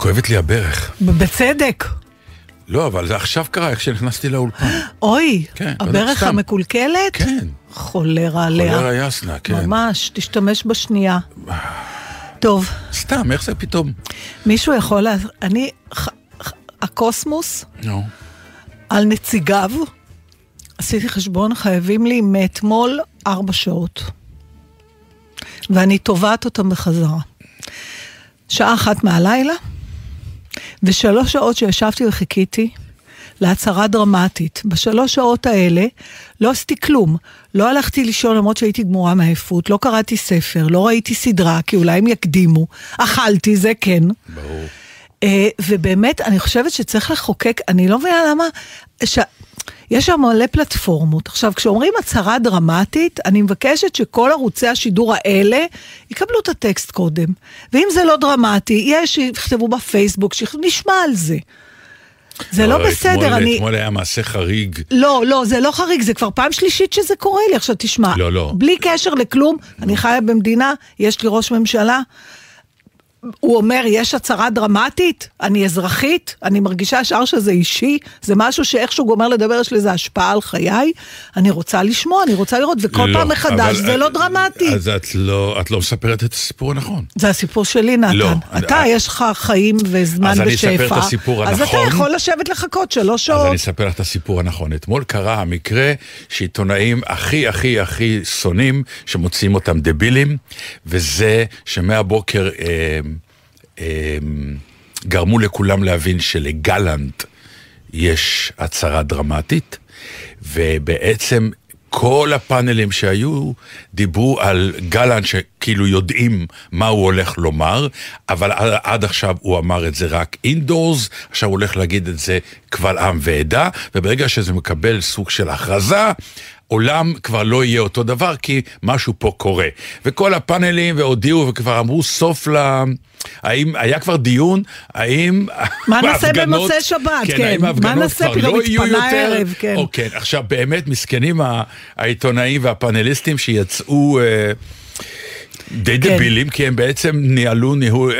כואבת לי הברך. בצדק. לא, אבל זה עכשיו קרה, איך שנכנסתי לאולפן. אוי, כן, לא הברך. המקולקלת? כן. חולרה עליה. חולרה יסנה, כן. ממש, תשתמש בשנייה. טוב, סתם, איך זה פתאום? מישהו יכול לה... אני... הקוסמוס נו. על נציגיו, עשיתי חשבון, חייבים לי מאתמול ארבע שעות. ואני תובעת אותם בחזרה. שעה אחת מהלילה, ושלוש שעות שישבתי וחיכיתי להצהרה דרמטית. בשלוש שעות האלה לא עשיתי כלום. לא הלכתי לישון למרות שהייתי גמורה מעייפות, לא קראתי ספר, לא ראיתי סדרה, כי אולי הם יקדימו. אכלתי, זה כן. ברור. אה, ובאמת, אני חושבת שצריך לחוקק, אני לא מבינה למה, ש... יש שם מלא פלטפורמות. עכשיו, כשאומרים הצהרה דרמטית, אני מבקשת שכל ערוצי השידור האלה יקבלו את הטקסט קודם. ואם זה לא דרמטי, יש שיכתבו בפייסבוק, שנשמע על זה. זה לא בסדר, אתמול, אני... אתמול היה מעשה חריג. לא, לא, זה לא חריג, זה כבר פעם שלישית שזה קורה לי. עכשיו תשמע, לא, לא. בלי קשר לכלום, אני חיה במדינה, יש לי ראש ממשלה. הוא אומר, יש הצהרה דרמטית, אני אזרחית, אני מרגישה ישר שזה אישי, זה משהו שאיכשהו גומר לדבר, יש לזה השפעה על חיי, אני רוצה לשמוע, אני רוצה לראות, וכל לא, פעם מחדש זה לא דרמטי. אז את לא, את לא מספרת את הסיפור הנכון. זה הסיפור שלי, נתן. לא, אתה, אני- יש לך חיים וזמן אז אני ושפע. אספר את הסיפור אז הנכון. אתה יכול לשבת לחכות שלוש אז שעות. אני אספר לך את הסיפור הנכון. אתמול קרה המקרה שעיתונאים הכי הכי הכי שונאים, שמוציאים אותם דבילים, וזה שמהבוקר אה, אה, גרמו לכולם להבין שלגלנט יש הצהרה דרמטית, ובעצם כל הפאנלים שהיו דיברו על גלנט שכאילו יודעים מה הוא הולך לומר, אבל עד עכשיו הוא אמר את זה רק אינדורס, עכשיו הוא הולך להגיד את זה קבל עם ועדה, וברגע שזה מקבל סוג של הכרזה, עולם כבר לא יהיה אותו דבר, כי משהו פה קורה. וכל הפאנלים והודיעו וכבר אמרו סוף ל... האם, היה כבר דיון, האם... מה נעשה במוצאי שבת, כן, כן. האם מה ההפגנות? כבר לא יהיו יותר? הערב, כן. או כן, עכשיו באמת מסכנים העיתונאים והפאנליסטים שיצאו... אה, די כן. דבילים, כי הם בעצם ניהלו ניהול, אה,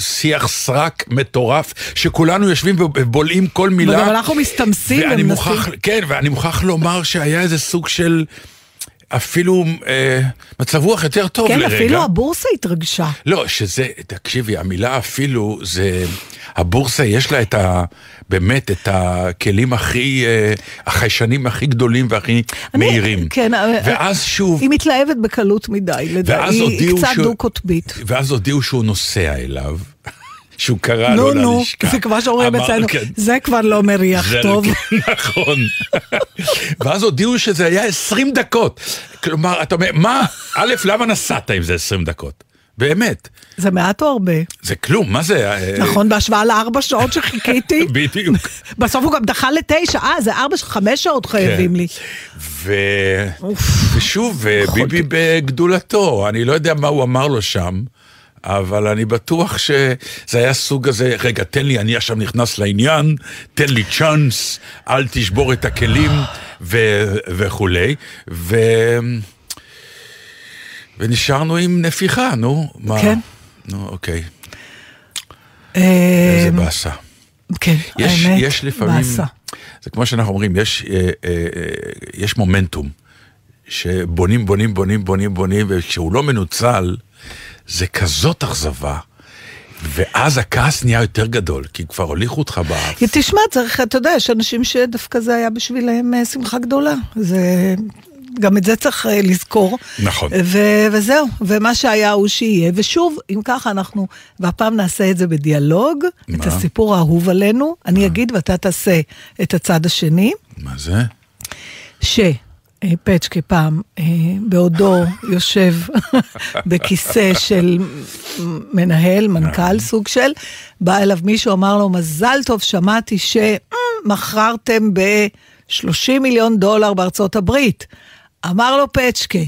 שיח סרק מטורף, שכולנו יושבים ובולעים כל מילה. וגם אנחנו מסתמסים ואני ומנסים- מוכרח, כן, ואני מוכרח לומר שהיה איזה סוג של אפילו אה, מצב רוח יותר טוב כן, לרגע. אפילו הבורסה התרגשה. לא, שזה, תקשיבי, המילה אפילו זה, הבורסה יש לה את ה... באמת, את הכלים הכי, אה, החיישנים הכי גדולים והכי אני- מהירים. כן, אה, ואז שוב, היא מתלהבת בקלות מדי, לדעתי. היא קצת דו-קוטבית. ואז הודיעו שהוא נוסע אליו, שהוא קרא נו, לו נו, ללשכה. זה כבר שאומרים אצלנו, כן. זה כבר לא מריח טוב. נכון. ואז הודיעו שזה היה 20 דקות. כלומר, אתה אומר, מה, א', למה נסעת אם זה 20 דקות? באמת. זה מעט או הרבה. זה כלום, מה זה? אה, נכון, בהשוואה לארבע שעות שחיכיתי. בדיוק. בסוף הוא גם דחה לתשע, אה, זה ארבע, חמש שעות חייבים כן. לי. ו... ושוב, ביבי בגדולתו, אני לא יודע מה הוא אמר לו שם, אבל אני בטוח שזה היה סוג הזה, רגע, תן לי, אני עכשיו נכנס לעניין, תן לי צ'אנס, אל תשבור את הכלים ו... וכולי. ו... ונשארנו עם נפיחה, נו. מה? כן. נו, אוקיי. אה, איזה באסה. כן, יש, האמת, יש לפעמים, באסה. זה כמו שאנחנו אומרים, יש, אה, אה, אה, יש מומנטום, שבונים, בונים, בונים, בונים, בונים, וכשהוא לא מנוצל, זה כזאת אכזבה, ואז הכעס נהיה יותר גדול, כי כבר הוליכו אותך באף. תשמע, צריך, אתה יודע, יש אנשים שדווקא זה היה בשבילם אה, שמחה גדולה. זה... גם את זה צריך אה, לזכור. נכון. ו- וזהו, ומה שהיה הוא שיהיה. ושוב, אם ככה אנחנו, והפעם נעשה את זה בדיאלוג, מה? את הסיפור האהוב עלינו, אני אגיד ואתה תעשה את הצד השני. מה זה? שפצ'קה פעם, אה, בעודו יושב בכיסא של מנהל, מנכ"ל סוג של, בא אליו מישהו, אמר לו, מזל טוב, שמעתי שמכרתם ב-30 מיליון דולר בארצות הברית. אמר לו פצ'קה,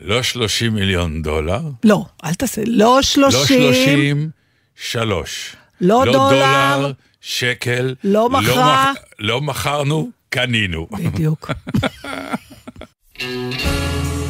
לא 30 מיליון דולר, לא, אל תעשה, לא 30, לא 30, שלוש. לא דולר, דולר, שקל. לא מכרה. מח- לא מכרנו, קנינו. בדיוק. אל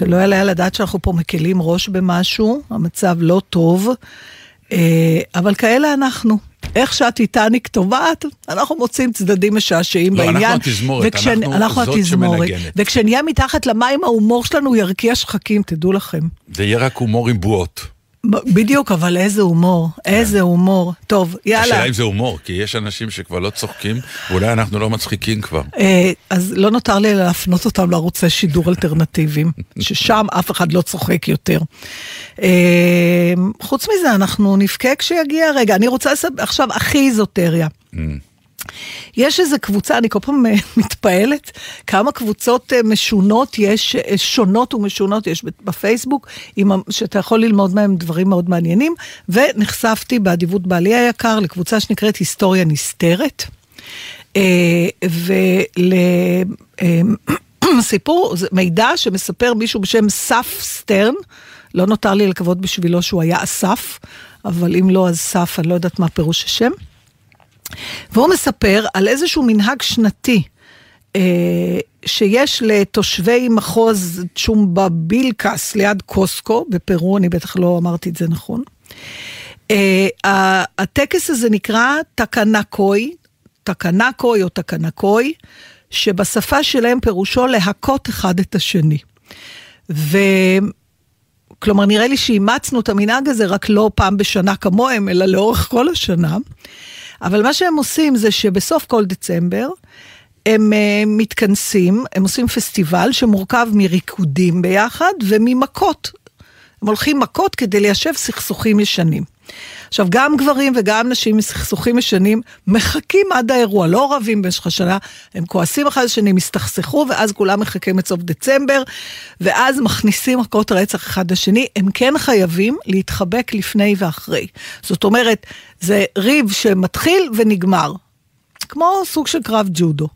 שלא יעלה על הדעת שאנחנו פה מקלים ראש במשהו, המצב לא טוב, אה, אבל כאלה אנחנו. איך שהטיטניק טובעת, אנחנו מוצאים צדדים משעשעים לא, אנחנו בעניין. התזמורת, וכשנ- אנחנו אנחנו זאת התזמורת. שמנגנת. וכשנהיה מתחת למים, ההומור שלנו ירקיע שחקים, תדעו לכם. זה יהיה רק הומור עם בועות. בדיוק, אבל איזה הומור, איזה הומור. טוב, יאללה. השאלה אם זה הומור, כי יש אנשים שכבר לא צוחקים, ואולי אנחנו לא מצחיקים כבר. אה, אז לא נותר לי להפנות אותם לערוצי שידור אלטרנטיביים, ששם אף אחד לא צוחק יותר. אה, חוץ מזה, אנחנו נבכה כשיגיע הרגע. אני רוצה עכשיו הכי איזוטריה. יש איזו קבוצה, אני כל פעם אה, מתפעלת, כמה קבוצות אה, משונות יש, אה, שונות ומשונות יש בפייסבוק, שאתה יכול ללמוד מהם דברים מאוד מעניינים, ונחשפתי באדיבות בעלי היקר לקבוצה שנקראת היסטוריה נסתרת. ולסיפור, זה מידע שמספר מישהו בשם סף סטרן, לא נותר לי לקוות בשבילו שהוא היה אסף, אבל אם לא אז סף, אני לא יודעת מה פירוש השם. והוא מספר על איזשהו מנהג שנתי אה, שיש לתושבי מחוז צ'ומבה בילקס ליד קוסקו בפרו, אני בטח לא אמרתי את זה נכון. אה, הטקס הזה נקרא תקנקוי, תקנקוי או תקנקוי, שבשפה שלהם פירושו להכות אחד את השני. ו... כלומר, נראה לי שאימצנו את המנהג הזה רק לא פעם בשנה כמוהם, אלא לאורך כל השנה. אבל מה שהם עושים זה שבסוף כל דצמבר, הם uh, מתכנסים, הם עושים פסטיבל שמורכב מריקודים ביחד וממכות. הם הולכים מכות כדי ליישב סכסוכים ישנים. עכשיו, גם גברים וגם נשים מסכסוכים ישנים מחכים עד האירוע, לא רבים במשך השנה, הם כועסים אחד לשני, מסתכסכו, ואז כולם מחכים את סוף דצמבר, ואז מכניסים מכות רצח אחד לשני, הם כן חייבים להתחבק לפני ואחרי. זאת אומרת, זה ריב שמתחיל ונגמר, כמו סוג של קרב ג'ודו.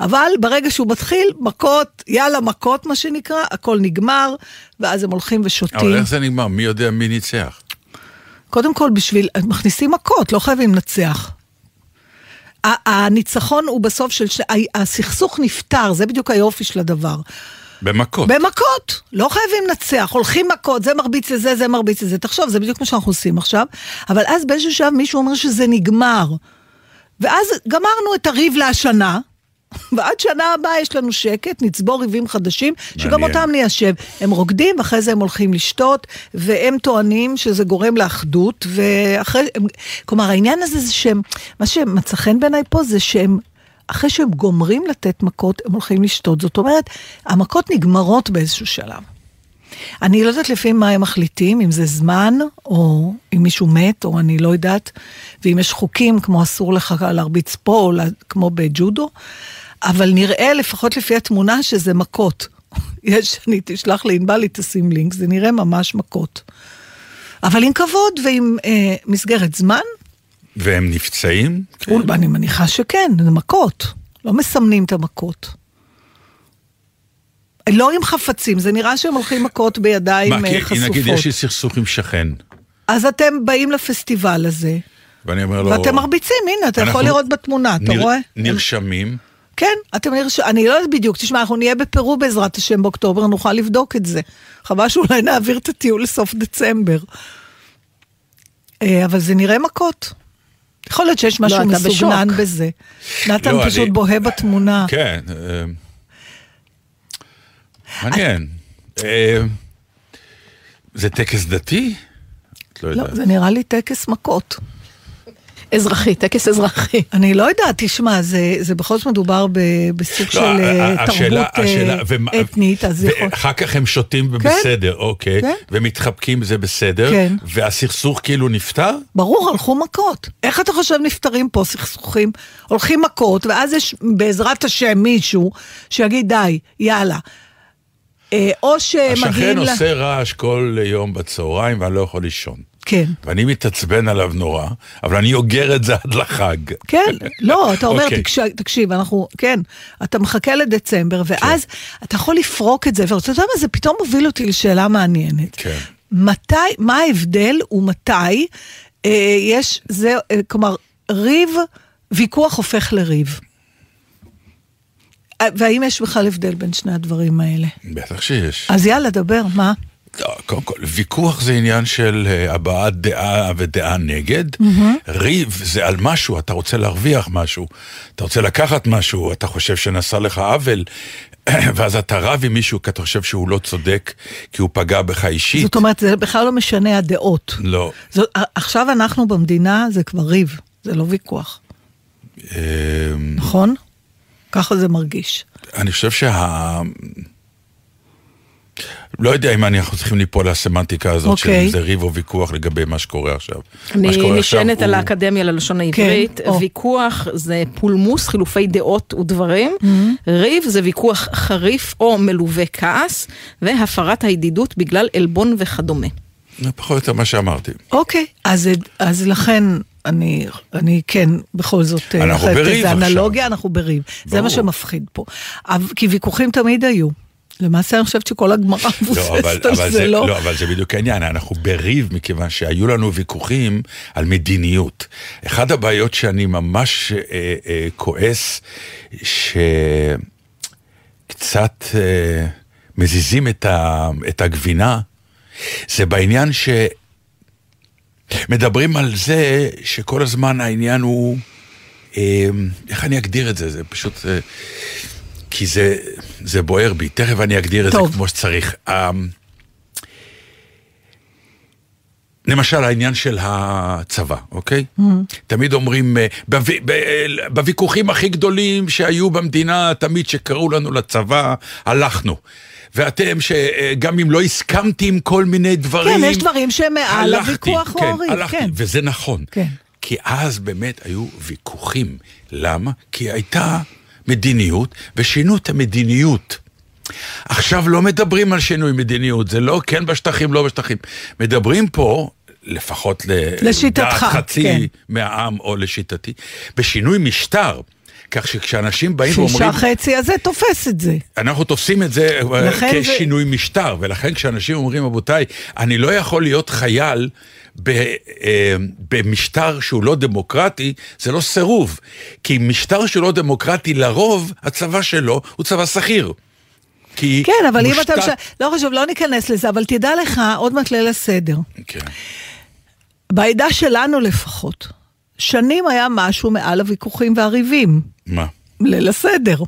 אבל ברגע שהוא מתחיל, מכות, יאללה, מכות מה שנקרא, הכל נגמר, ואז הם הולכים ושותים. אבל איך זה נגמר? מי יודע מי ניצח? קודם כל, בשביל, מכניסים מכות, לא חייבים לנצח. הניצחון הוא בסוף של, הסכסוך נפתר, זה בדיוק היופי של הדבר. במכות. במכות, לא חייבים לנצח, הולכים מכות, זה מרביץ לזה, זה מרביץ לזה. תחשוב, זה בדיוק מה שאנחנו עושים עכשיו, אבל אז באיזשהו שלב מישהו אומר שזה נגמר. ואז גמרנו את הריב להשנה, ועד שנה הבאה יש לנו שקט, נצבור ריבים חדשים, שגם מעניין. אותם ניישב. הם רוקדים, ואחרי זה הם הולכים לשתות, והם טוענים שזה גורם לאחדות, ואחרי... הם, כלומר, העניין הזה זה שהם... מה שמצא חן בעיניי פה זה שהם... אחרי שהם גומרים לתת מכות, הם הולכים לשתות. זאת אומרת, המכות נגמרות באיזשהו שלב. אני לא יודעת לפי מה הם מחליטים, אם זה זמן, או אם מישהו מת, או אני לא יודעת, ואם יש חוקים כמו אסור לך להרביץ פה, או כמו בג'ודו, אבל נראה, לפחות לפי התמונה, שזה מכות. יש, אני תשלח לענבל, היא תשים לינק, זה נראה ממש מכות. אבל עם כבוד ועם אה, מסגרת זמן, והם נפצעים? כן. אני מניחה שכן, זה מכות. לא מסמנים את המכות. לא עם חפצים, זה נראה שהם הולכים מכות בידיים מה, אה, כי חשופות. נגיד יש לי סכסוך עם שכן, אז אתם באים לפסטיבל הזה, ואני אומר לו... ואתם מרביצים, הנה, אתה אנחנו יכול לראות בתמונה, אתה נר- רואה? נרשמים, כן, אתם נרש... אני לא יודעת בדיוק, תשמע, אנחנו נהיה בפרו בעזרת השם באוקטובר, נוכל לבדוק את זה. חבל שאולי נעביר את הטיול לסוף דצמבר. אה, אבל זה נראה מכות. יכול להיות שיש משהו אתה מסוגנן בשוק. בזה. נתן לא, פשוט אני- בוהה בתמונה. כן. אה, מעניין. אה, זה טקס דתי? לא לא. זה נראה לי טקס מכות. אזרחי, טקס אזרחי. אני לא יודעת, תשמע, זה, זה בכל זאת מדובר ב, בסוג לא, של אה, תרבות השאלה- אה, השאלה- ומה- אתנית, אז יכול... ואחר כך הם שותים ובסדר, אוקיי, כן. ומתחבקים זה בסדר, כן. והסכסוך כאילו נפתר? ברור, הלכו מכות. איך אתה חושב נפתרים פה סכסוכים? הולכים מכות, ואז יש בעזרת השם מישהו שיגיד די, יאללה. אה, או השכן שמגיעים ל... עושה רעש כל יום בצהריים ואני לא יכול לישון. כן. ואני מתעצבן עליו נורא, אבל אני אוגר את זה עד לחג. כן, לא, אתה אומר, אוקיי. תקשיב, תקשיב, אנחנו, כן, אתה מחכה לדצמבר, ואז אתה יכול לפרוק את זה, ואתה יודע מה, זה פתאום מוביל אותי לשאלה מעניינת. כן. מתי, מה ההבדל ומתי אה, יש, זה, אה, כלומר, ריב, ויכוח הופך לריב. אה, והאם יש בכלל הבדל בין שני הדברים האלה? בטח שיש. אז יאללה, דבר, מה? לא, קודם כל, ויכוח זה עניין של אה, הבעת דעה ודעה נגד. ריב זה על משהו, אתה רוצה להרוויח משהו, אתה רוצה לקחת משהו, אתה חושב שנעשה לך עוול, ואז אתה רב עם מישהו כי אתה חושב שהוא לא צודק, כי הוא פגע בך אישית. זאת אומרת, זה בכלל לא משנה הדעות. לא. זאת, עכשיו אנחנו במדינה, זה כבר ריב, זה לא ויכוח, אמ, נכון? ככה זה מרגיש. אני חושב שה... לא יודע אם אנחנו צריכים ליפול לסמנטיקה הזאת אוקיי. של זה ריב או ויכוח לגבי מה שקורה עכשיו. אני נשענת על הוא- האקדמיה ללשון העברית. או. ויכוח זה פולמוס, חילופי דעות ודברים. ריב זה ויכוח חריף או מלווה כעס, והפרת הידידות בגלל עלבון וכדומה. זה פחות או יותר מה שאמרתי. אוקיי, אז, אז לכן אני, אני כן, בכל זאת, אה, אנחנו בריב עכשיו. אנלוגיה, אנחנו בריב. זה ברור. מה שמפחיד פה. כי ויכוחים תמיד היו. למעשה אני חושבת שכל הגמרא לא, מבוססת על זה, לא? לא, אבל זה בדיוק העניין, אנחנו בריב מכיוון שהיו לנו ויכוחים על מדיניות. אחת הבעיות שאני ממש אה, אה, כועס, שקצת אה, מזיזים את, ה, את הגבינה, זה בעניין ש... מדברים על זה שכל הזמן העניין הוא, אה, איך אני אגדיר את זה? זה פשוט, אה, כי זה, זה בוער בי, תכף אני אגדיר את טוב. זה כמו שצריך. אה, למשל העניין של הצבא, אוקיי? תמיד אומרים, אה, בוו- ב- אה, בוויכוחים הכי גדולים שהיו במדינה, תמיד שקראו לנו לצבא, הלכנו. ואתם, שגם אם לא הסכמתי עם כל מיני דברים... כן, יש דברים שהם מעל הוויכוח כן, הריב, הלכתי, כן. וזה נכון. כן. כי אז באמת היו ויכוחים. למה? כי הייתה מדיניות, ושינו את המדיניות. עכשיו לא מדברים על שינוי מדיניות, זה לא כן בשטחים, לא בשטחים. מדברים פה, לפחות לדעת חצי כן. מהעם או לשיטתי, בשינוי משטר. כך שכשאנשים באים שישה ואומרים, חצי הזה תופס את זה. אנחנו תופסים את זה אה, לכן זה- כשינוי משטר, ולכן כשאנשים אומרים, רבותיי, אני לא יכול להיות חייל במשטר שהוא לא דמוקרטי, זה לא סירוב. כי משטר שהוא לא דמוקרטי, לרוב הצבא שלו הוא צבא שכיר. כי כן, אבל אם אתה... מש- לא חשוב, לא ניכנס לזה, אבל תדע לך, עוד מעט ליל הסדר. כן. בעדה שלנו לפחות, שנים היה משהו מעל הוויכוחים והריבים. מה? ליל הסדר.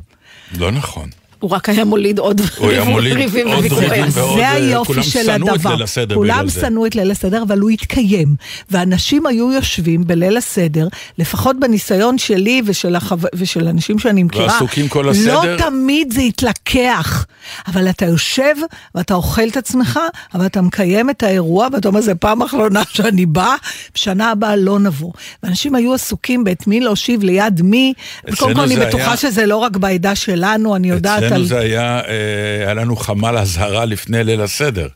לא נכון. הוא רק היה מוליד עוד ריבים וויכוחים. זה אה, היופי של הדבר. כולם. שנאו את ליל הסדר, אבל הוא התקיים. ואנשים היו יושבים בליל הסדר, לפחות בניסיון שלי ושל, החו... ושל אנשים שאני מכירה, ועסוקים כל לא הסדר? תמיד זה התלקח. אבל אתה יושב ואתה אוכל את עצמך, אבל אתה מקיים את האירוע, ואתה אומר, זה פעם אחרונה שאני בא, בשנה הבאה לא נבוא. ואנשים היו עסוקים באת מי להושיב ליד מי, אצלנו כל אני בטוחה היה- שזה לא רק בעדה שלנו, אני יודעת אצלנו. זה היה, אה, היה לנו חמ"ל אזהרה לפני ליל הסדר.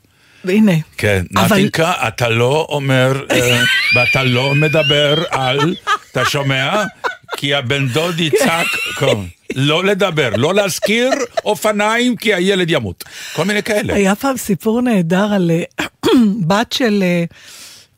הנה. כן, אבל- נתינקה, אתה לא אומר, אה, ואתה לא מדבר על, אתה שומע? כי הבן דוד יצעק, כן, לא לדבר, לא להזכיר אופניים כי הילד ימות. כל מיני כאלה. היה פעם סיפור נהדר על אה, בת של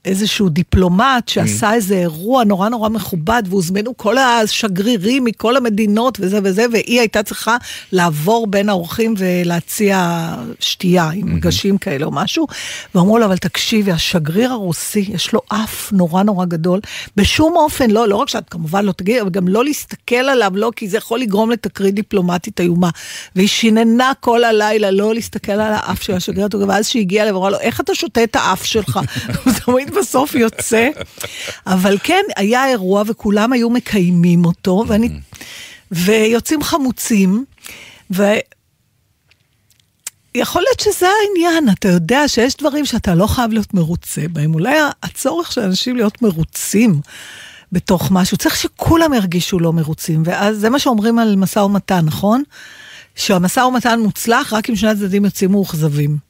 איזשהו דיפלומט שעשה איזה אירוע נורא נורא מכובד, והוזמנו כל השגרירים מכל המדינות וזה וזה, והיא הייתה צריכה לעבור בין האורחים ולהציע שתייה עם מגשים כאלה או משהו, ואמרו לה, אבל תקשיבי, השגריר הרוסי, יש לו אף נורא נורא גדול, בשום אופן, לא, לא רק שאת כמובן לא תגידי, אבל גם לא להסתכל עליו, לא, כי זה יכול לגרום לתקרית דיפלומטית איומה. והיא שיננה כל הלילה לא להסתכל על האף של השגריר ואז שהיא הגיעה אליו, אמרה לו, איך אתה שותה את האף שלך? הוא תמיד בסוף יוצא. אבל כן, היה אירוע וכולם היו מקיימים אותו, ואני... ויוצאים חמוצים, ו... יכול להיות שזה העניין, אתה יודע שיש דברים שאתה לא חייב להיות מרוצה בהם. אולי הצורך של אנשים להיות מרוצים בתוך משהו, צריך שכולם ירגישו לא מרוצים, ואז זה מה שאומרים על משא ומתן, נכון? שהמשא ומתן מוצלח רק אם שני הצדדים יוצאים מאוכזבים.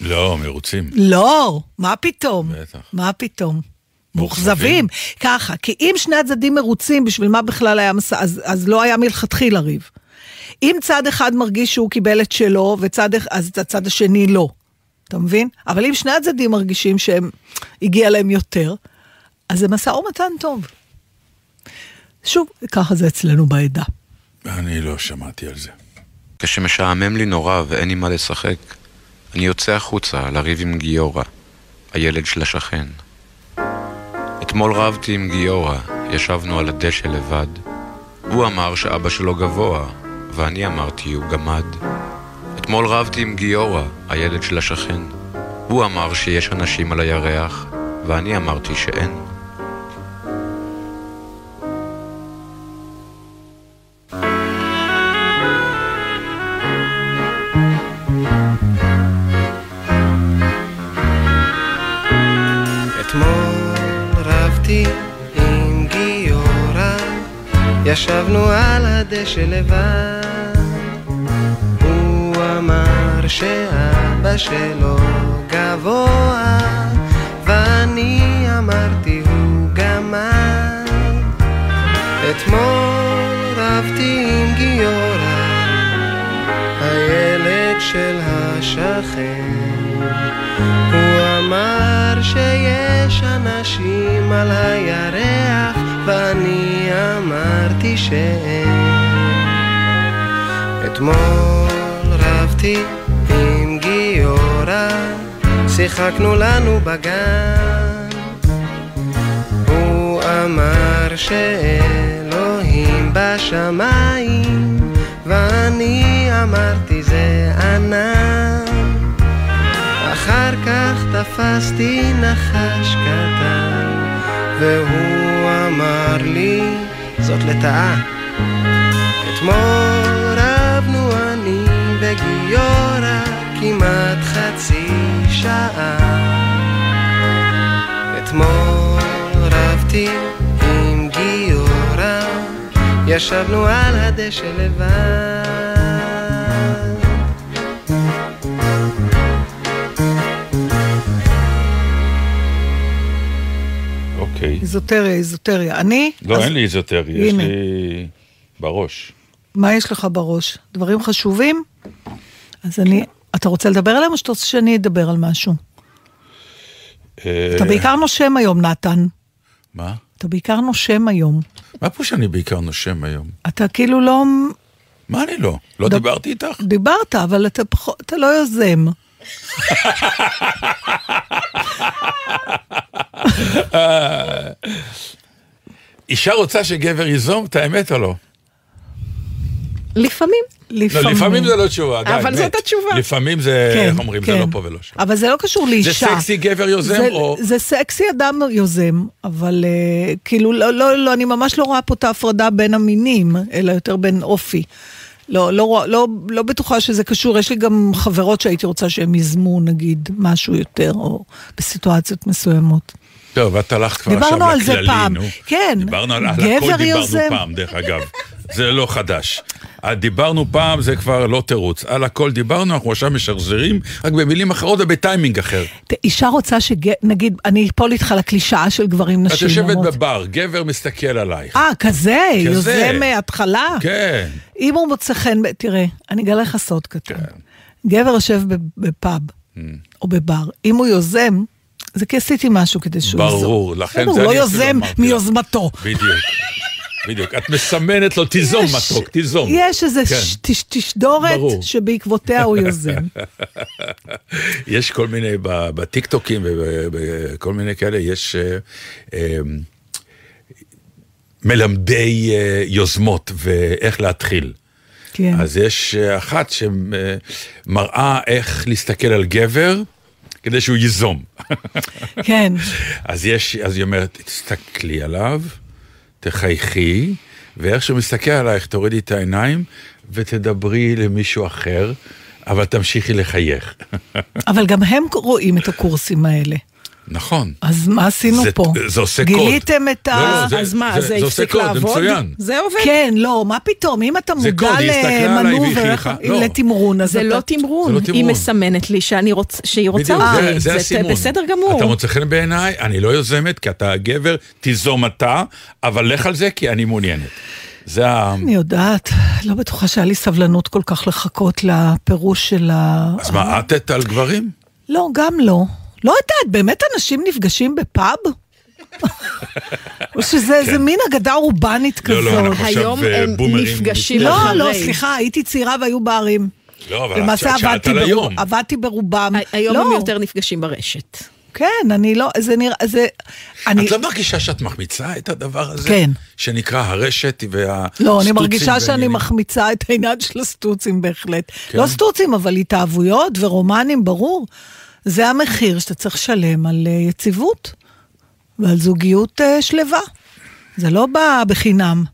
לא, מרוצים. לא, מה פתאום? בטח. מה פתאום? מאוכזבים. ככה, כי אם שני הצדדים מרוצים, בשביל מה בכלל היה מסע, אז, אז לא היה מלכתחילה ריב. אם צד אחד מרגיש שהוא קיבל את שלו, וצד, אז הצד השני לא. אתה מבין? אבל אם שני הצדדים מרגישים שהם, הגיע להם יותר, אז זה משא ומתן טוב. שוב, ככה זה אצלנו בעדה. אני לא שמעתי על זה. כשמשעמם לי נורא ואין לי מה לשחק, אני יוצא החוצה לריב עם גיורא, הילד של השכן. אתמול רבתי עם גיורא, ישבנו על הדשא לבד. הוא אמר שאבא שלו גבוה, ואני אמרתי הוא גמד. אתמול רבתי עם גיורא, הילד של השכן. הוא אמר שיש אנשים על הירח, ואני אמרתי שאין. רבתי עם גיורא, ישבנו על הדשא לבד. הוא אמר שאבא שלו גבוה, ואני אמרתי הוא גמד. אתמול רבתי עם גיורא, הילד של השכן. הוא אמר שיש אנשים על הירח, ואני אמרתי שאין. אתמול רבתי עם גיורא, שיחקנו לנו בגן. הוא אמר שאלוהים בשמיים, ואני אמרתי זה ענן. אחר כך תפסתי נחש קטן, והוא אמר לי, זאת לטאה. אתמול רבנו אני וגיורא כמעט חצי שעה. אתמול רבתי עם גיורא, ישבנו על הדשא לבד. איזוטריה, איזוטריה. אני? לא, אז אין לי איזוטרי, יש. לי בראש. מה יש לך בראש? דברים חשובים? אז אני... אתה רוצה לדבר עליהם או שאתה רוצה שאני אדבר על משהו? אה, אתה בעיקר נושם היום, נתן. מה? אתה בעיקר נושם היום. מה פה שאני בעיקר נושם היום? אתה כאילו לא... מה אני לא? לא ד- דיברתי איתך? דיברת, אבל אתה, פחות, אתה לא יוזם. אישה רוצה שגבר ייזום את האמת או לא? לפעמים. לא, לפעמים. לפעמים זה לא תשובה, די, אבל. זאת התשובה. לפעמים זה, כן, איך אומרים, זה כן. לא פה ולא שם. אבל זה לא קשור לאישה. זה סקסי גבר יוזם זה, או... זה סקסי אדם יוזם, אבל uh, כאילו, לא, לא, לא, אני ממש לא רואה פה את ההפרדה בין המינים, אלא יותר בין אופי. לא, לא, לא, לא בטוחה שזה קשור, יש לי גם חברות שהייתי רוצה שהם ייזמו, נגיד, משהו יותר, או בסיטואציות מסוימות. טוב, את הלכת כבר דיברנו עכשיו על זה לכללי, פעם. נו. כן, דיברנו על, על גבר הכל דיברנו יוזם. פעם, דרך אגב. זה לא חדש. דיברנו פעם זה כבר לא תירוץ. על הכל דיברנו, אנחנו עכשיו משחזרים, רק במילים אחרות ובטיימינג אחר. אישה רוצה שנגיד, אני אפול איתך לקלישאה של גברים את נשים. יושבת אומרות. בבר, גגבר מסתכל עלייך. אה, כזה, כזה. יוזם מההתחלה? כן. אם הוא מוצא חן, תראה, אני אגלה לך סוד קטן. כן. גבר יושב בפאב Mm. או בבר, אם הוא יוזם, זה כי עשיתי משהו כדי שהוא יוזם. ברור, לכן בסדר, זה הוא לא יוזם. מיוזמתו. בדיוק. בדיוק. את מסמנת לו, תיזום יש- מתוק, תיזום. יש איזה כן. ש- תש- תשדורת ברור. שבעקבותיה הוא יוזם. יש כל מיני, בטיקטוקים ובכל מיני כאלה, יש אה, אה, מלמדי אה, יוזמות ואיך להתחיל. כן. אז יש אה, אחת שמראה איך להסתכל על גבר כדי שהוא ייזום. כן. אז יש, אז היא אומרת, תסתכלי עליו, תחייכי, ואיך שהוא מסתכל עלייך, תורידי את העיניים ותדברי למישהו אחר, אבל תמשיכי לחייך. אבל גם הם רואים את הקורסים האלה. נכון. אז מה עשינו זה- פה? זה עושה קוד. גיליתם את ה... לא, לא, זה- אז מה, זה- זה זה עושה הפסיק קוד, זה לעבוד? מצוין. זה עובד? כן, לא, מה פתאום, אם אתה זה מודע קוד, היא והיא למנובר. לא. לתמרון, אז זה אתה... לא תמרון, זה לא היא תמרון. מסמנת לי שאני רוצ... שהיא רוצה בדיוק, זה- זה זה הסימון. בסדר גמור. אתה מוצא חן בעיניי, אני לא יוזמת, כי אתה גבר, תיזום אתה, אבל לך על זה, כי אני מעוניינת. זה ה... אני יודעת, לא בטוחה שהיה לי סבלנות כל כך לחכות לפירוש של ה... אז מה, את על גברים? לא, גם לא. לא יודעת, באמת אנשים נפגשים בפאב? או שזה איזה מין אגדה אורבנית לא, כזאת? לא, אנחנו עכשיו היום אה, הם בומרים. נפגשים לא, אחרי. לא, סליחה, הייתי צעירה והיו בערים. לא, אבל למעשה את שאלת עבדתי על היום. עבדתי ברובם. היום לא, הם יותר נפגשים ברשת. כן, אני לא, זה נראה, זה... אני... את לא מרגישה שאת מחמיצה את הדבר הזה? כן. שנקרא הרשת והסטוצים לא, אני מרגישה שאני? מחמיצה את העניין של הסטוצים בהחלט. כן? לא סטוצים, אבל התאהבויות ורומנים, ברור. זה המחיר שאתה צריך לשלם על אה, יציבות ועל זוגיות אה, שלווה. זה לא בא בחינם.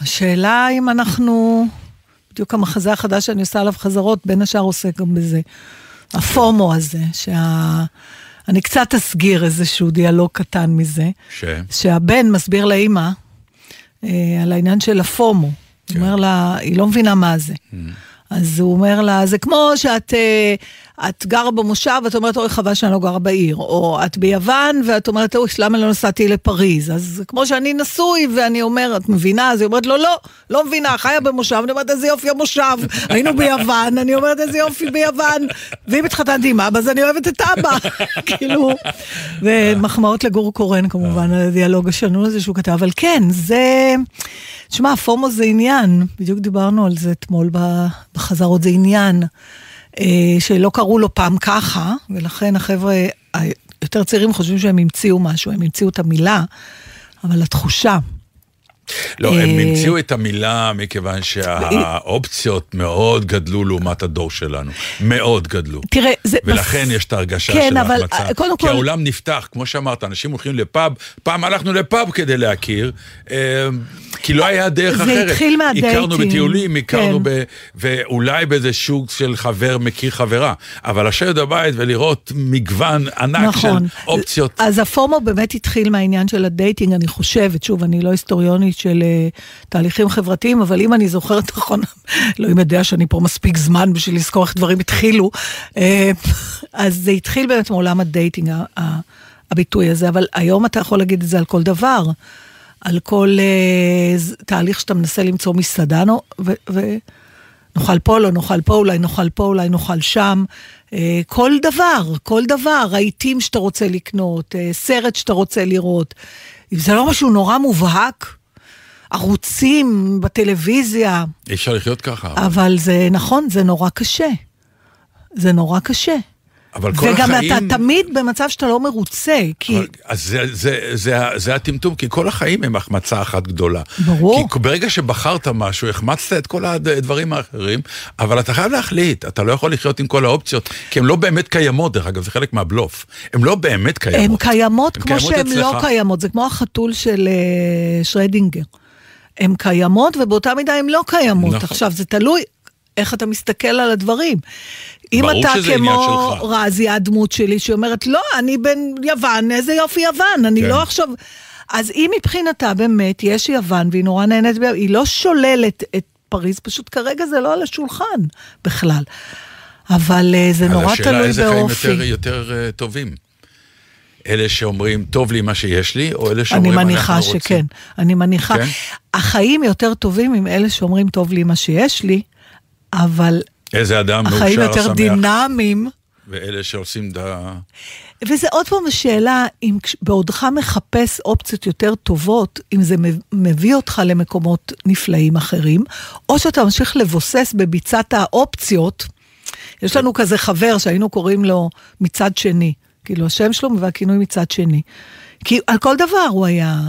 השאלה אם אנחנו... בדיוק המחזה החדש שאני עושה עליו חזרות, בין השאר עוסק גם בזה. הפומו הזה, שה... אני קצת אסגיר איזשהו דיאלוג קטן מזה. ש? שהבן מסביר לאימא אה, על העניין של הפומו. הוא אומר לה, היא לא מבינה מה זה. אז הוא אומר לה, זה כמו שאת אה, את גרה במושב, ואת אומרת, אוי, חבל שאני לא גרה בעיר. או את ביוון, ואת אומרת, אוי, למה לא נסעתי לפריז? אז כמו שאני נשוי, ואני אומר, את מבינה? אז היא אומרת לו, לא, לא מבינה, חיה במושב. אני אומרת, איזה יופי המושב. היינו ביוון, אני אומרת, איזה יופי ביוון. ואם התחתנתי עם אבא, אז אני אוהבת את אבא. כאילו, ומחמאות לגור קורן, כמובן, על הדיאלוג השנון הזה שהוא כתב. אבל כן, זה... תשמע, פומו זה עניין, בדיוק דיברנו על זה אתמול בחזרות, זה עניין אה, שלא קראו לו פעם ככה, ולכן החבר'ה היותר צעירים חושבים שהם המציאו משהו, הם המציאו את המילה, אבל התחושה, לא, הם אה, המציאו את המילה מכיוון שהאופציות מאוד גדלו לעומת הדור שלנו. מאוד גדלו. תראה, זה... ולכן יש את ההרגשה כן, של אבל, ההחמצה. אה, קודם כי כל- העולם נפתח, כמו שאמרת, אנשים הולכים לפאב, פעם הלכנו לפאב כדי להכיר, אה, כי לא היה דרך זה אחרת. התחיל מהדייטים. הכרנו בטיולים, הכרנו כן. ב... ואולי באיזה שוק של חבר מכיר חברה, אבל לשבת בבית ולראות מגוון ענק נכון. של אופציות. אז ה FOMO באמת התחיל מהעניין של ה dating, אני חושבת, שוב, אני לא היסטוריונית של אה, תהליכים חברתיים, אבל אם אני זוכרת נכון, אלוהים יודע שאני פה מספיק זמן בשביל לזכור איך דברים התחילו, אה, אז זה התחיל באמת מעולם ה dating, ה- ה- הביטוי הזה, אבל היום אתה יכול להגיד את זה על כל דבר. על כל uh, תהליך שאתה מנסה למצוא מסעדה, ו... ו- נאכל פה, לא נאכל פה, אולי נאכל פה, אולי נאכל שם. אה, כל דבר, כל דבר, רהיטים שאתה רוצה לקנות, אה, סרט שאתה רוצה לראות. אם זה לא משהו נורא מובהק, ערוצים בטלוויזיה, אי אפשר לחיות ככה. אבל זה נכון, זה נורא קשה. זה נורא קשה. אבל כל וגם החיים... אתה תמיד במצב שאתה לא מרוצה, כי... אבל, אז זה, זה, זה, זה הטמטום, כי כל החיים הם החמצה אחת גדולה. ברור. כי ברגע שבחרת משהו, החמצת את כל הדברים האחרים, אבל אתה חייב להחליט, אתה לא יכול לחיות עם כל האופציות, כי הן לא באמת קיימות, דרך אגב, זה חלק מהבלוף. הן לא באמת קיימות. הן קיימות כמו שהן לא. קיימות, זה כמו החתול של אה, שרדינגר. הן קיימות ובאותה מידה הן לא קיימות. נכון. עכשיו, זה תלוי איך אתה מסתכל על הדברים. אם אתה כמו. רזי, הדמות שלי, שאומרת, לא, אני בן יוון, איזה יופי יוון, אני כן. לא עכשיו... אז אם מבחינתה באמת יש יוון והיא נורא נהנית, היא לא שוללת את פריז, פשוט כרגע זה לא על השולחן בכלל. אבל אה, זה נורא השאלה תלוי איזה חיים באופי. יותר, יותר uh, טובים. אלה שאומרים, טוב לי מה שיש לי, או אלה אני שאומרים, מניחה אנחנו רוצים. שכן, אני מניחה. כן? החיים יותר טובים עם אלה שאומרים טוב לי מה שיש לי, אבל איזה אדם החיים מאושר, יותר שמח, דינמיים. ואלה שעושים ה... וזה עוד פעם השאלה, אם בעודך מחפש אופציות יותר טובות, אם זה מב- מביא אותך למקומות נפלאים אחרים, או שאתה ממשיך לבוסס בביצת האופציות. יש לנו כזה חבר שהיינו קוראים לו מצד שני. כאילו, השם שלו והכינוי מצד שני. כי על כל דבר הוא היה,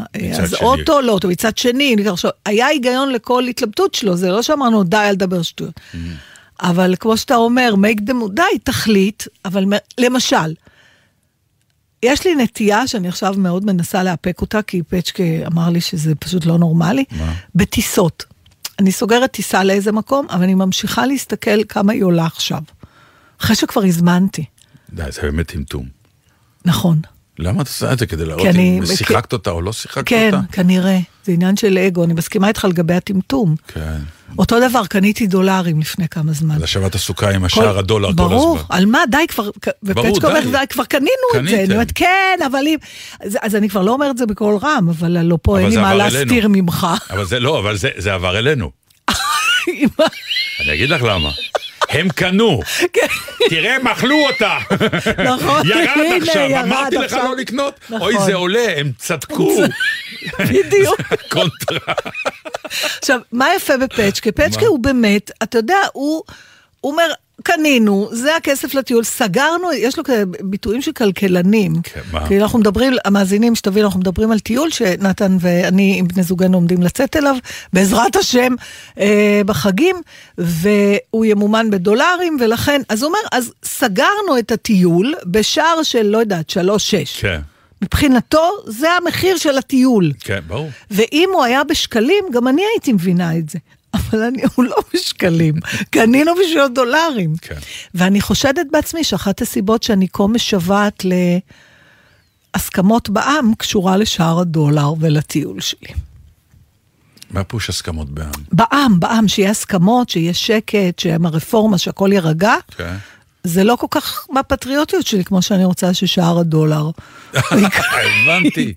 אז שני. אוטו, לא אוטו, מצד שני, עכשיו, היה היגיון לכל התלבטות שלו, זה לא שאמרנו די, אל תדבר שטויות. אבל כמו שאתה אומר, make them, די, תחליט, אבל למשל, יש לי נטייה שאני עכשיו מאוד מנסה לאפק אותה, כי פצ'קה אמר לי שזה פשוט לא נורמלי, מה? בטיסות. אני סוגרת טיסה לאיזה מקום, אבל אני ממשיכה להסתכל כמה היא עולה עכשיו. אחרי שכבר הזמנתי, די, זה באמת טמטום. נכון. למה את עושה את זה? כדי לראות כי אני- אם שיחקת אותה או לא שיחקת כן, אותה? כנראה. זה עניין של אגו, אני מסכימה איתך לגבי הטמטום. כן. אותו דבר, קניתי דולרים לפני כמה זמן. אז עכשיו את עסוקה עם כל- השער הדולר כל הזמן. ברור, על מה? די כבר, ברור, ופצ'קה אומר, די. כבר קנינו את זה. קניתם. אני אומרת, כן, אבל אם... אז, אז אני כבר לא אומרת זה בקול רם, אבל הלוא פה אין לי מה להסתיר. ממך. אבל זה לא, אבל זה, זה עבר אלינו. אני אגיד לך למה. הם קנו, כן. תראה, הם אכלו אותה. נכון, ירד עכשיו, אמרתי לך. לא לקנות. נכון. אוי, זה עולה, הם צדקו. בדיוק. קונטרה. עכשיו, מה יפה בפצ'קה? פצ'קה? הוא באמת, אתה יודע, הוא... הוא אומר, קנינו, זה הכסף לטיול, סגרנו, יש לו ביטויים של כלכלנים. כן, מה? כי אנחנו מדברים, המאזינים, שתבינו, אנחנו מדברים על טיול שנתן ואני עם בני זוגנו עומדים לצאת אליו, בעזרת השם, אה, בחגים, והוא ימומן בדולרים, ולכן, אז הוא אומר, אז סגרנו את הטיול בשער של, לא יודעת, שלוש-שש. כן, מבחינתו, זה המחיר של הטיול. כן, ברור. ואם הוא היה בשקלים, גם אני הייתי מבינה את זה. אבל אני, הוא לא בשקלים, קנינו בשביל דולרים. כן. ואני חושדת בעצמי שאחת הסיבות שאני כה משוועת להסכמות בעם קשורה לשער הדולר ולטיול שלי. מה פירוש הסכמות בעם? בעם, בעם, שיהיה הסכמות, שיהיה שקט, שיהיה הרפורמה, שהכל יירגע. כן. זה לא כל כך בפטריוטיות שלי, כמו שאני רוצה ששער הדולר הבנתי.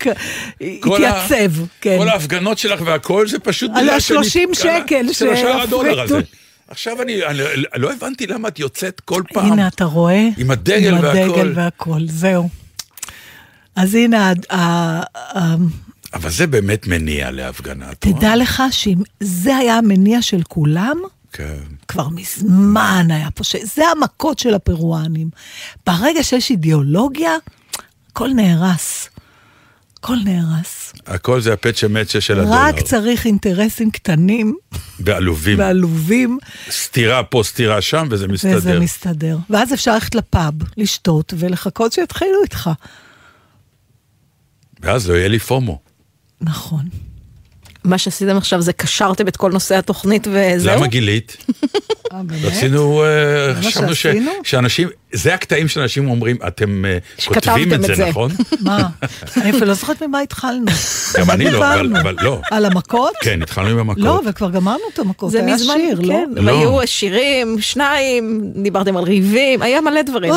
יתייצב, כן. כל ההפגנות שלך והכל זה פשוט... על בגלל ה- 30 שאני- על ה- שקל של השער הדולר. הזה. עכשיו אני, אני לא הבנתי למה את יוצאת כל פעם. הנה, אתה רואה? עם הדגל עם והכל. הדגל והכל, זהו. אז הנה, ה- אבל זה באמת מניע להפגנה. תדע לך שאם זה היה המניע של כולם, כן. כבר מזמן היה פה, זה המכות של הפרואנים. ברגע שיש אידיאולוגיה, הכל נהרס. הכל נהרס. הכל זה הפצ'ה מצ'ה של הדולר. רק צריך אינטרסים קטנים בעלובים. ועלובים, סתירה פה, סתירה שם, וזה מסתדר. וזה מסתדר. ואז אפשר ללכת לפאב, לשתות ולחכות שיתחילו איתך. ואז לא יהיה לי פומו. נכון. מה שעשיתם עכשיו זה קשרתם את כל נושא התוכנית וזהו? למה גילית? אה? רצינו, אה, חשבנו? שאנשים, זה הקטעים שאנשים אומרים, אתם אה, כותבים את זה. נכון? מה? אני אפילו לא זוכרת ממה התחלנו. גם אני לא, אבל- לא. על המכות? כן, התחלנו עם המכות. לא, וכבר גמרנו את המכות. זה היה מזמן, שיר, לא? כן, לא. והיו שירים, שניים, דיברתם על ריבים, היה מלא דברים.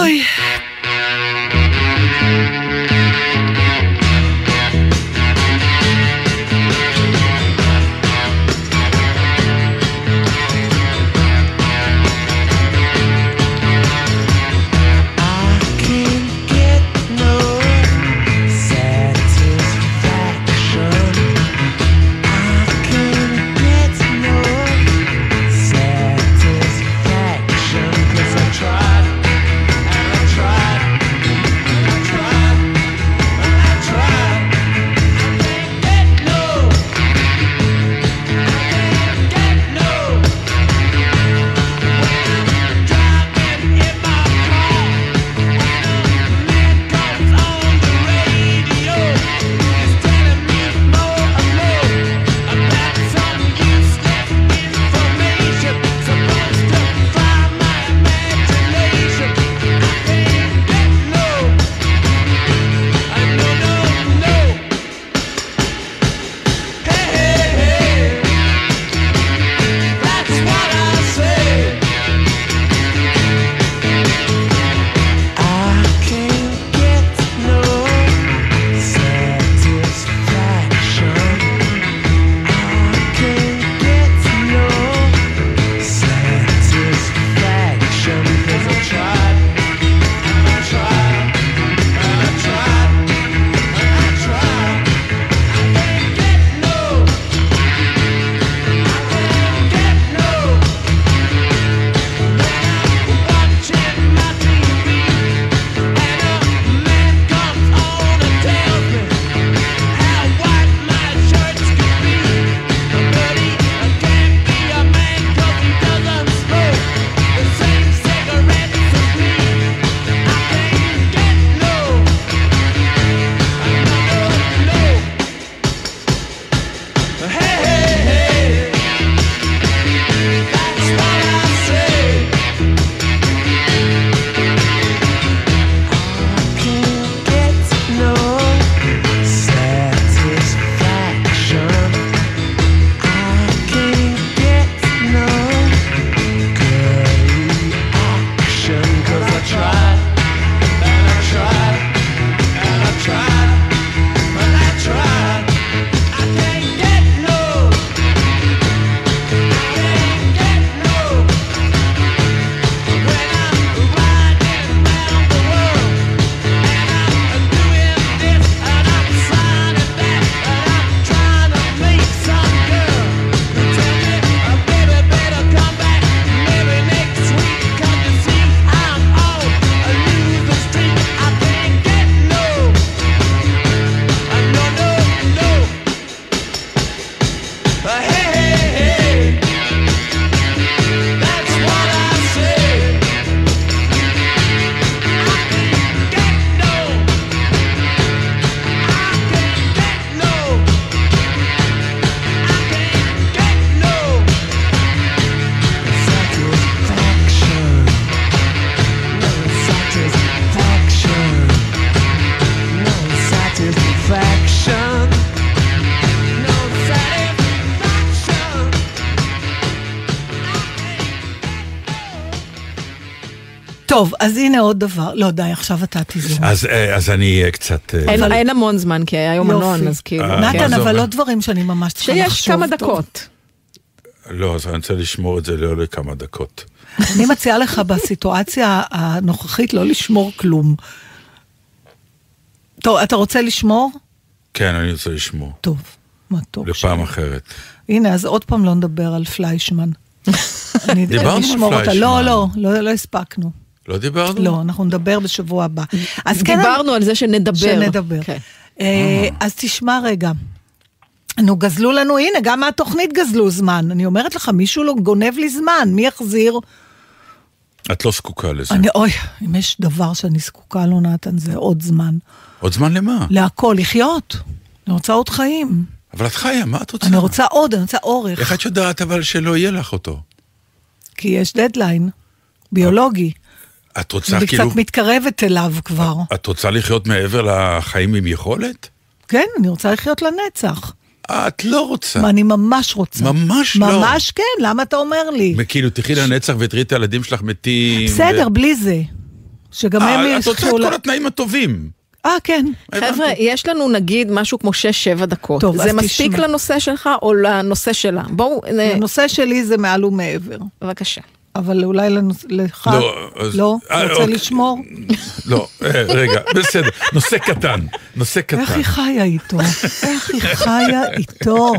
טוב, אז הנה עוד דבר. לא, די, עכשיו אתה תזרום. אז, אה, אז אני אהיה קצת... אה, אין- אבל- אין המון זמן, כי היום יופי. הנון, אז כאילו... אה, כן. מה נתן, זה אבל? לא דברים שאני ממש צריכה לחשוב. שיש כמה טוב. דקות. לא, אז אני רוצה לשמור את זה לא לכמה דקות. אני מציעה לך בסיטואציה הנוכחית לא לשמור כלום. טוב, אתה רוצה לשמור? כן, אני רוצה לשמור. טוב, מתוק. לפעם שלי. אחרת. הנה, אז עוד פעם לא נדבר על פליישמן. דיברנו על אותה. פליישמן. לא, לא, לא, לא הספקנו. לא דיברנו? לא, אנחנו נדבר בשבוע הבא. אז כן, דיברנו על זה שנדבר. שנדבר. כן. אה, אז תשמע רגע. נו, גזלו לנו, הנה, גם מהתוכנית גזלו זמן. אני אומרת לך, מישהו לא גונב לי זמן, מי יחזיר? את לא זקוקה לזה. אני, אוי, אם יש דבר שאני זקוקה לו, נתן, זה עוד זמן. עוד זמן למה? להכל, לחיות. אני רוצה עוד חיים. אבל את חיה, מה את רוצה? אני רוצה עוד, אני רוצה אורך. איך את יודעת אבל שלא יהיה לך אותו? כי יש דדליין, ביולוגי. את רוצה אני כאילו... קצת מתקרבת אליו כבר. את רוצה לחיות מעבר לחיים עם יכולת? כן, אני רוצה לחיות לנצח. את לא רוצה. מה, אני ממש רוצה. ממש לא. ממש כן, למה אתה אומר לי? כאילו, תחי לנצח ותראי את הילדים שלך מתים. בסדר, ו- בלי זה. שגם הם אה, את רוצה את יזכו ל... כל התנאים הטובים. אה, כן. חבר'ה, יש לנו נגיד משהו כמו 6-7 דקות. טוב, זה מספיק תשמע. לנושא שלך או לנושא שלה? בואו, אה, הנושא שלי זה מעל ומעבר. בבקשה. אבל אולי לנוס... לך... לא, אז- לא? אה, רוצה אוקיי. לשמור? לא, אה, רגע, בסדר. נושא קטן. נושא איך קטן. היא חיה איתו? איך היא חיה איתו?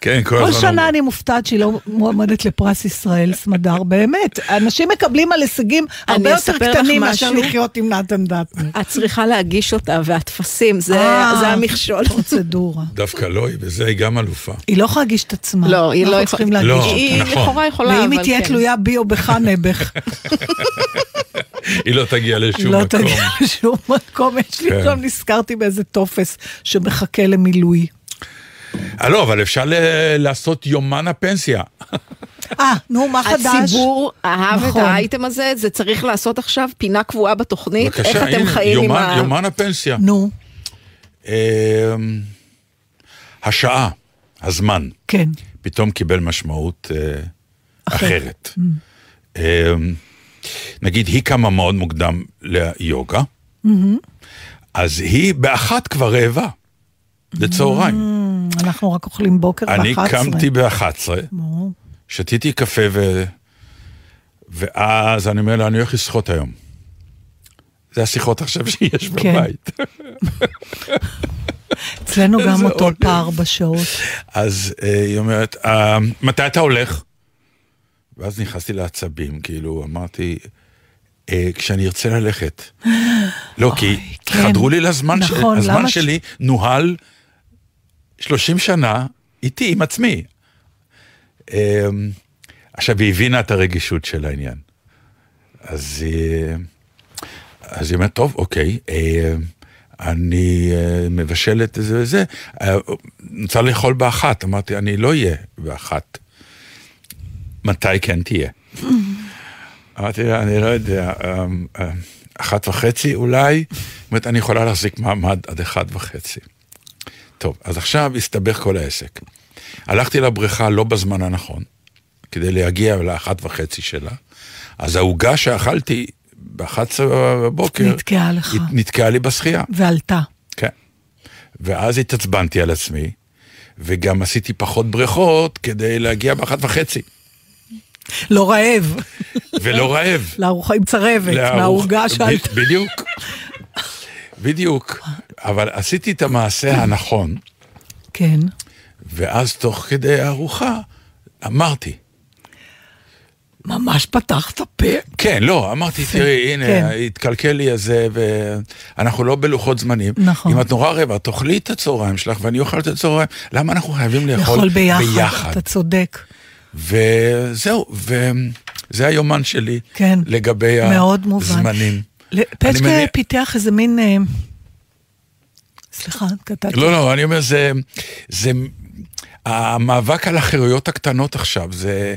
כן, כל כל הזמן שנה אומרים. אני מופתעת שהיא לא מועמדת לפרס ישראל, סמדר, באמת. אנשים מקבלים על הישגים הרבה יותר קטנים מאשר. לחיות עם נתן דטנר. את צריכה להגיש אותה, והטפסים, זה אה, זה המכשול. פרוצדורה. דווקא לא, היא בזה היא גם אלופה. היא לא יכולה להגיש את עצמה. לא, היא לא יכולה. להגיש לא, אותה. היא נכון. לכאורה יכולה, ואם היא אבל תהיה כן. תלויה בי או בך נעבך, היא לא תגיע לשום לא מקום. תגיע לשום מקום. יש לי כן. נזכרתי באיזה טופס שמחכה למילוי. אה, לא, אבל אפשר לעשות יומן הפנסיה. אה, נו, מה חדש? הציבור אהב את נכון. האייטם הזה, זה צריך לעשות עכשיו פינה קבועה בתוכנית, איך אתם הנה, חיים עם ה... יומן הפנסיה. נו, אמ, השעה, הזמן, כן. פתאום קיבל משמעות אה, אחרת. Mm. אמ, נגיד, היא קמה מאוד מוקדם ליוגה, Mm-hmm. אז היא באחת כבר רעבה, לצהריים. אנחנו רק אוכלים בוקר ב-11. אני קמתי ב-11, נו, שתיתי קפה ו... ואז אני אומר לה, אני הולך לשחות היום. זה השיחות עכשיו שיש כן. בבית. אצלנו גם אותו. פער בשעות. אז אה, היא אומרת, "אה, מתי אתה הולך? ואז נכנסתי לעצבים, כאילו, אמרתי, "אה, כשאני ארצה ללכת. לא, כי כן. חדרו לי לזמן, נכון, שלי נוהל 30 שנה איתי, עם עצמי. אה, עכשיו, היא הבינה את הרגישות של העניין. אז היא, אז היא אומרת, טוב, אוקיי, אה, אני אה, מבשלת זה וזה, אה, רוצה לאכול באחת. אמרתי, אני לא אהיה באחת. מתי כן תהיה? אמרתי לה, אני לא יודע, אה, אה, אחת וחצי אולי? זאת אומרת, אני יכולה להחזיק מעמד עד אחת וחצי. טוב, אז עכשיו הסתבך כל העסק. הלכתי לבריכה לא בזמן הנכון, כדי להגיע לאחת וחצי שלה, אז העוגה שאכלתי ב-11 בבוקר, נתקעה לך. נתקעה לי בשחייה. ועלתה. כן. ואז התעצבנתי על עצמי, וגם עשיתי פחות בריכות כדי להגיע באחת וחצי, לא רעב. ולא רעב. לארוחה עם צרבת, מהעוגה שעלתה. ב- בדיוק. בדיוק. אבל עשיתי את המעשה הנכון, כן. ואז תוך כדי הארוחה אמרתי, ממש פתחת פה. כן, לא, אמרתי, תראי, הנה, כן. התקלקל לי הזה, ואנחנו לא בלוחות זמנים. נכון. אם את נורא רעבה, תאכלי את הצהריים שלך, ואני אוכל את הצהריים. למה אנחנו חייבים לאכול לאכול ביחד, ביחד? אתה צודק. וזהו, וזה היומן שלי כן. לגבי מאוד מובן. הזמנים. ל- אני פצ'קה מניח- פיתח איזה מין... אה, סליחה, קטעתי. לא, לא, אני אומר, זה... זה המאבק על החירויות הקטנות עכשיו, זה...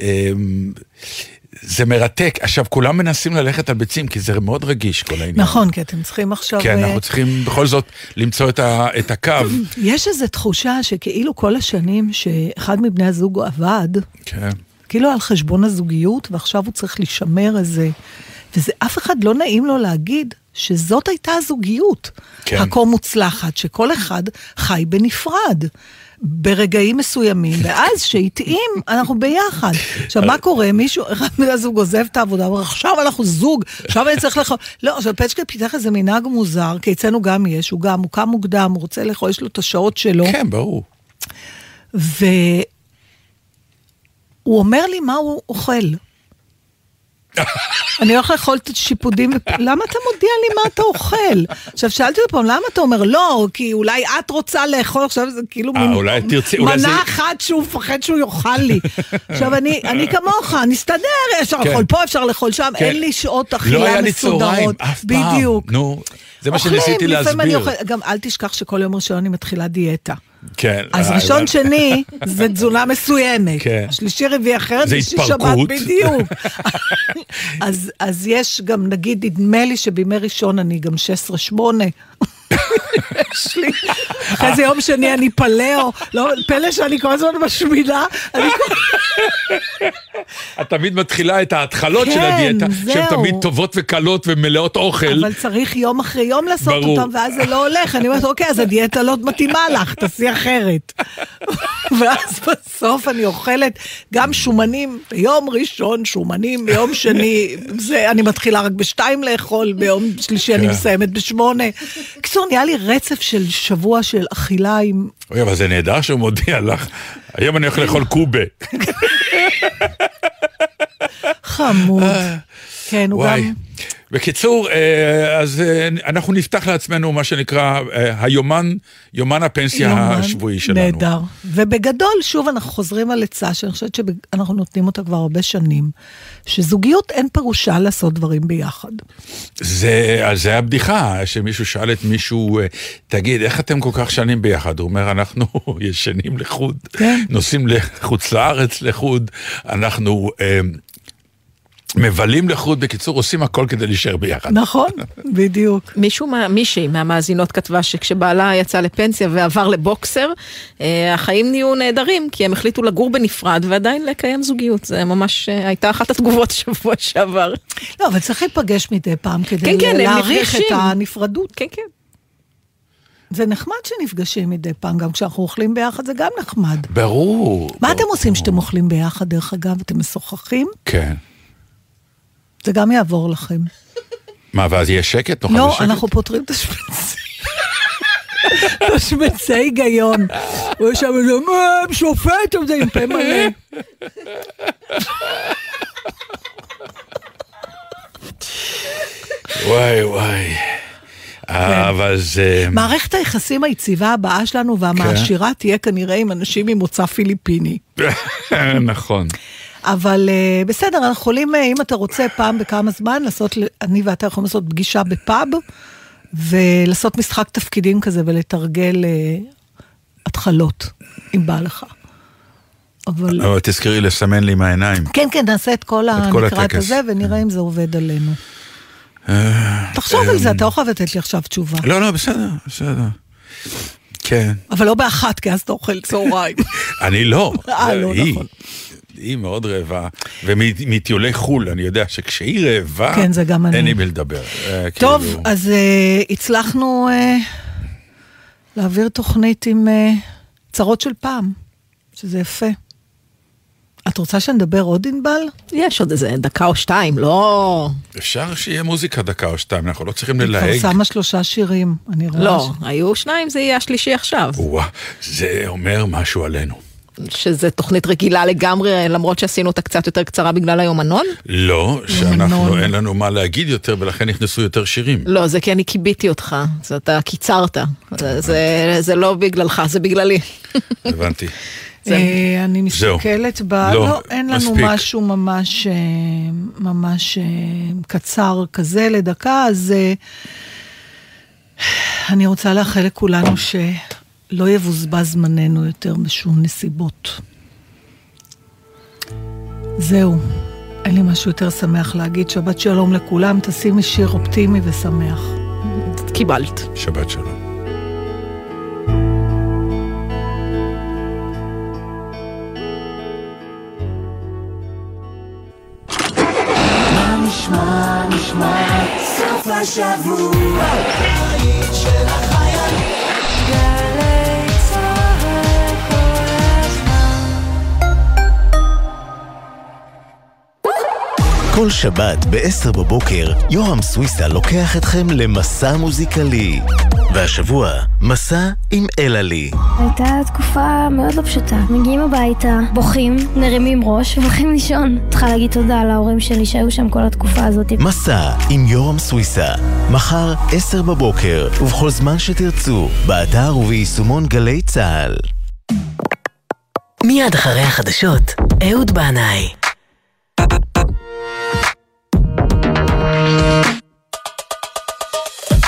אמ, זה מרתק. עכשיו, כולם מנסים ללכת על ביצים, כי זה מאוד רגיש, כל העניין. נכון, כי אתם צריכים עכשיו... כן, אה, אנחנו צריכים בכל זאת למצוא את, ה, את הקו. יש איזו תחושה שכאילו כל השנים שאחד מבני הזוג עבד, כן. כאילו על חשבון הזוגיות, ועכשיו הוא צריך לשמר איזה... וזה, אף אחד לא נעים לו להגיד שזאת הייתה הזוגיות. כן. הכה מוצלחת, שכל אחד חי בנפרד. ברגעים מסוימים, ואז שהתאים, אנחנו ביחד. עכשיו, מה קורה? מישהו, אחד בני הזוג עוזב את העבודה, אומר, עכשיו אנחנו זוג, עכשיו אני צריך לאכול. לא, עכשיו פצ'קה פיתח איזה מנהג מוזר, כי אצלנו גם יש, הוא גם, הוא קם מוקדם, הוא רוצה לאכול, יש לו את השעות שלו. כן, ברור. והוא אומר לי מה הוא אוכל. אני הולך לאכול את השיפודים, למה אתה מודיע לי מה אתה אוכל? עכשיו שאלתי אותו פעם, למה אתה אומר לא, כי אולי את רוצה לאכול עכשיו, זה כאילו אה, מין מנה אחת שהוא מפחד שהוא יאכל לי. עכשיו אני, כמוך, נסתדר, אפשר כן. לאכול פה, אפשר לאכול שם, כן. אין לי שעות אכילה לא מסודרות. היה לי צהריים, אף פעם. בדיוק. נו, זה מה שניסיתי להסביר. גם אל תשכח שכל יום ראשון אני מתחילה דיאטה. כן. אז אה, ראשון, הבנתי. שני, זה תזונה מסוימת. כן. שלישי, רביעי אחרת, זה התפרקות. שבת בדיוק. אז, אז יש גם, נגיד, נדמה לי שבימי ראשון אני גם 16-8. יש לי, אחרי זה יום שני אני פלאו, לא, פלא שאני כל הזמן משמינה, את תמיד מתחילה את ההתחלות של כן, הדיאטה, שהן זהו. תמיד טובות וקלות ומלאות אוכל. אבל צריך יום אחרי יום לעשות. אותם, ואז זה לא הולך. אני אומרת, אוקיי, אז הדיאטה לא מתאימה לך, תעשי אחרת. ואז בסוף אני אוכלת גם שומנים ביום ראשון, שומנים ביום שני, זה, אני מתחילה רק בשתיים לאכול, ביום שלישי אני כן. מסיימת בשמונה. קיצור, נהיה לי רצף של שבוע של אכילה עם... אוי, אבל זה נהדר שהוא מודיע לך. היום אני הולך לאכול קובה. חמוד. כן, הוא וואי. גם... בקיצור, אה, אז אה, אנחנו נפתח לעצמנו מה שנקרא אה, היומן, יומן הפנסיה יומן השבועי שלנו. נהדר. ובגדול, שוב, אנחנו חוזרים על עצה שאני חושבת שאנחנו נותנים אותה כבר הרבה שנים, שזוגיות אין פירושה לעשות דברים ביחד. זה, זה הבדיחה, שמישהו שאל את מישהו, תגיד, איך אתם כל כך שנים ביחד? הוא אומר, אנחנו ישנים לחוד, כן. נוסעים לחוץ לארץ לחוד, אנחנו מבלים לחוד, בקיצור, עושים הכל כדי להישאר ביחד. נכון, בדיוק. מישהו, מה, מישהי מהמאזינות כתבה שכשבעלה יצא לפנסיה ועבר לבוקסר, אה, החיים נהיו נהדרים, כי הם החליטו לגור בנפרד ועדיין לקיים זוגיות. זה ממש אה, הייתה אחת התגובות שבוע שעבר. לא, אבל צריך להיפגש מדי פעם כדי כן, כן, להעריך את. הנפרדות. כן, כן. זה נחמד שנפגשים מדי פעם, גם כשאנחנו אוכלים ביחד זה גם נחמד. ברור. מה אתם ברור. עושים כשאתם אוכלים ביחד, דרך אגב? אתם משוחחים? כן. זה גם יעבור לכם. מה, ואז יהיה שקט? לא, בשקט? אנחנו פותרים את השמצי. את השמצי היגיון. הוא יושב וזה, מה, שופט, זה עם פה מלא. וואי וואי. כן. אבל זה... מערכת היחסים היציבה הבאה שלנו והמעשירה תהיה כנראה עם אנשים ממוצא פיליפיני. נכון. אבל uh, בסדר, אנחנו יכולים, uh, אם אתה רוצה פעם בכמה זמן, לעשות, אני ואתה יכולים לעשות פגישה בפאב, ולעשות משחק תפקידים כזה ולתרגל uh, התחלות, אם בא לך. אבל... אבל תזכרי לסמן לי מהעיניים. כן, כן, נעשה את כל המקראת. הזה, ונראה אם זה עובד עלינו. תחשוב על זה, אתה לא חייב לתת לי עכשיו תשובה. לא, לא, בסדר, בסדר. כן. אבל לא באחת, כי אז אתה אוכל צהריים. אני לא. אה, לא. נכון. היא מאוד רעבה, ומטיולי חו"ל, אני יודע שכשהיא רעבה, כן, זה גם אני. אין לי מי לדבר. אה, טוב, כאילו, אז uh, הצלחנו uh, להעביר תוכנית עם uh, צרות של פעם, שזה יפה. את רוצה שנדבר עוד ענבל? יש עוד איזה דקה או שתיים, לא... אפשר שיהיה מוזיקה דקה או שתיים, אנחנו לא צריכים היא כבר ללהג. שמה שלושה שירים, אני רואה. לא, ש- היו שניים, זה יהיה השלישי עכשיו. וואה, זה אומר משהו עלינו. שזה תוכנית רגילה לגמרי, למרות שעשינו אותה קצת יותר קצרה בגלל היומנון? לא, שאנחנו, יומנון. אין לנו מה להגיד יותר, ולכן נכנסו יותר שירים. לא, זה כי אני כיביתי אותך, אתה קיצרת. זה, זה, זה לא בגללך, זה בגללי. הבנתי. אה, אני. מסתכלת ב... לא, לא, אין לנו. משהו ממש, אה, ממש אה, קצר כזה לדקה, אז אני רוצה לאחל לכולנו שלא יבוזבז זמננו יותר בשום נסיבות. זהו, אין לי משהו יותר שמח להגיד. שבת שלום לכולם, תשימי שיר אופטימי ושמח. קיבלת. שבת שלום. נשמע סוף השבוע בית של כל שבת ב-10 בבוקר, יורם סוויסה לוקח אתכם למסע מוזיקלי. והשבוע, מסע עם אלעלי. הייתה תקופה מאוד לא פשוטה. מגיעים הביתה, בוכים, מרימים ראש והולכים לישון. צריכה להגיד תודה להורים שלי שהיו שם כל התקופה הזאת. מסע עם יורם סוויסה, מחר 10 בבוקר, ובכל זמן שתרצו, באתר וביישומון גלי צה"ל. מיד אחרי החדשות, אהוד בנאי.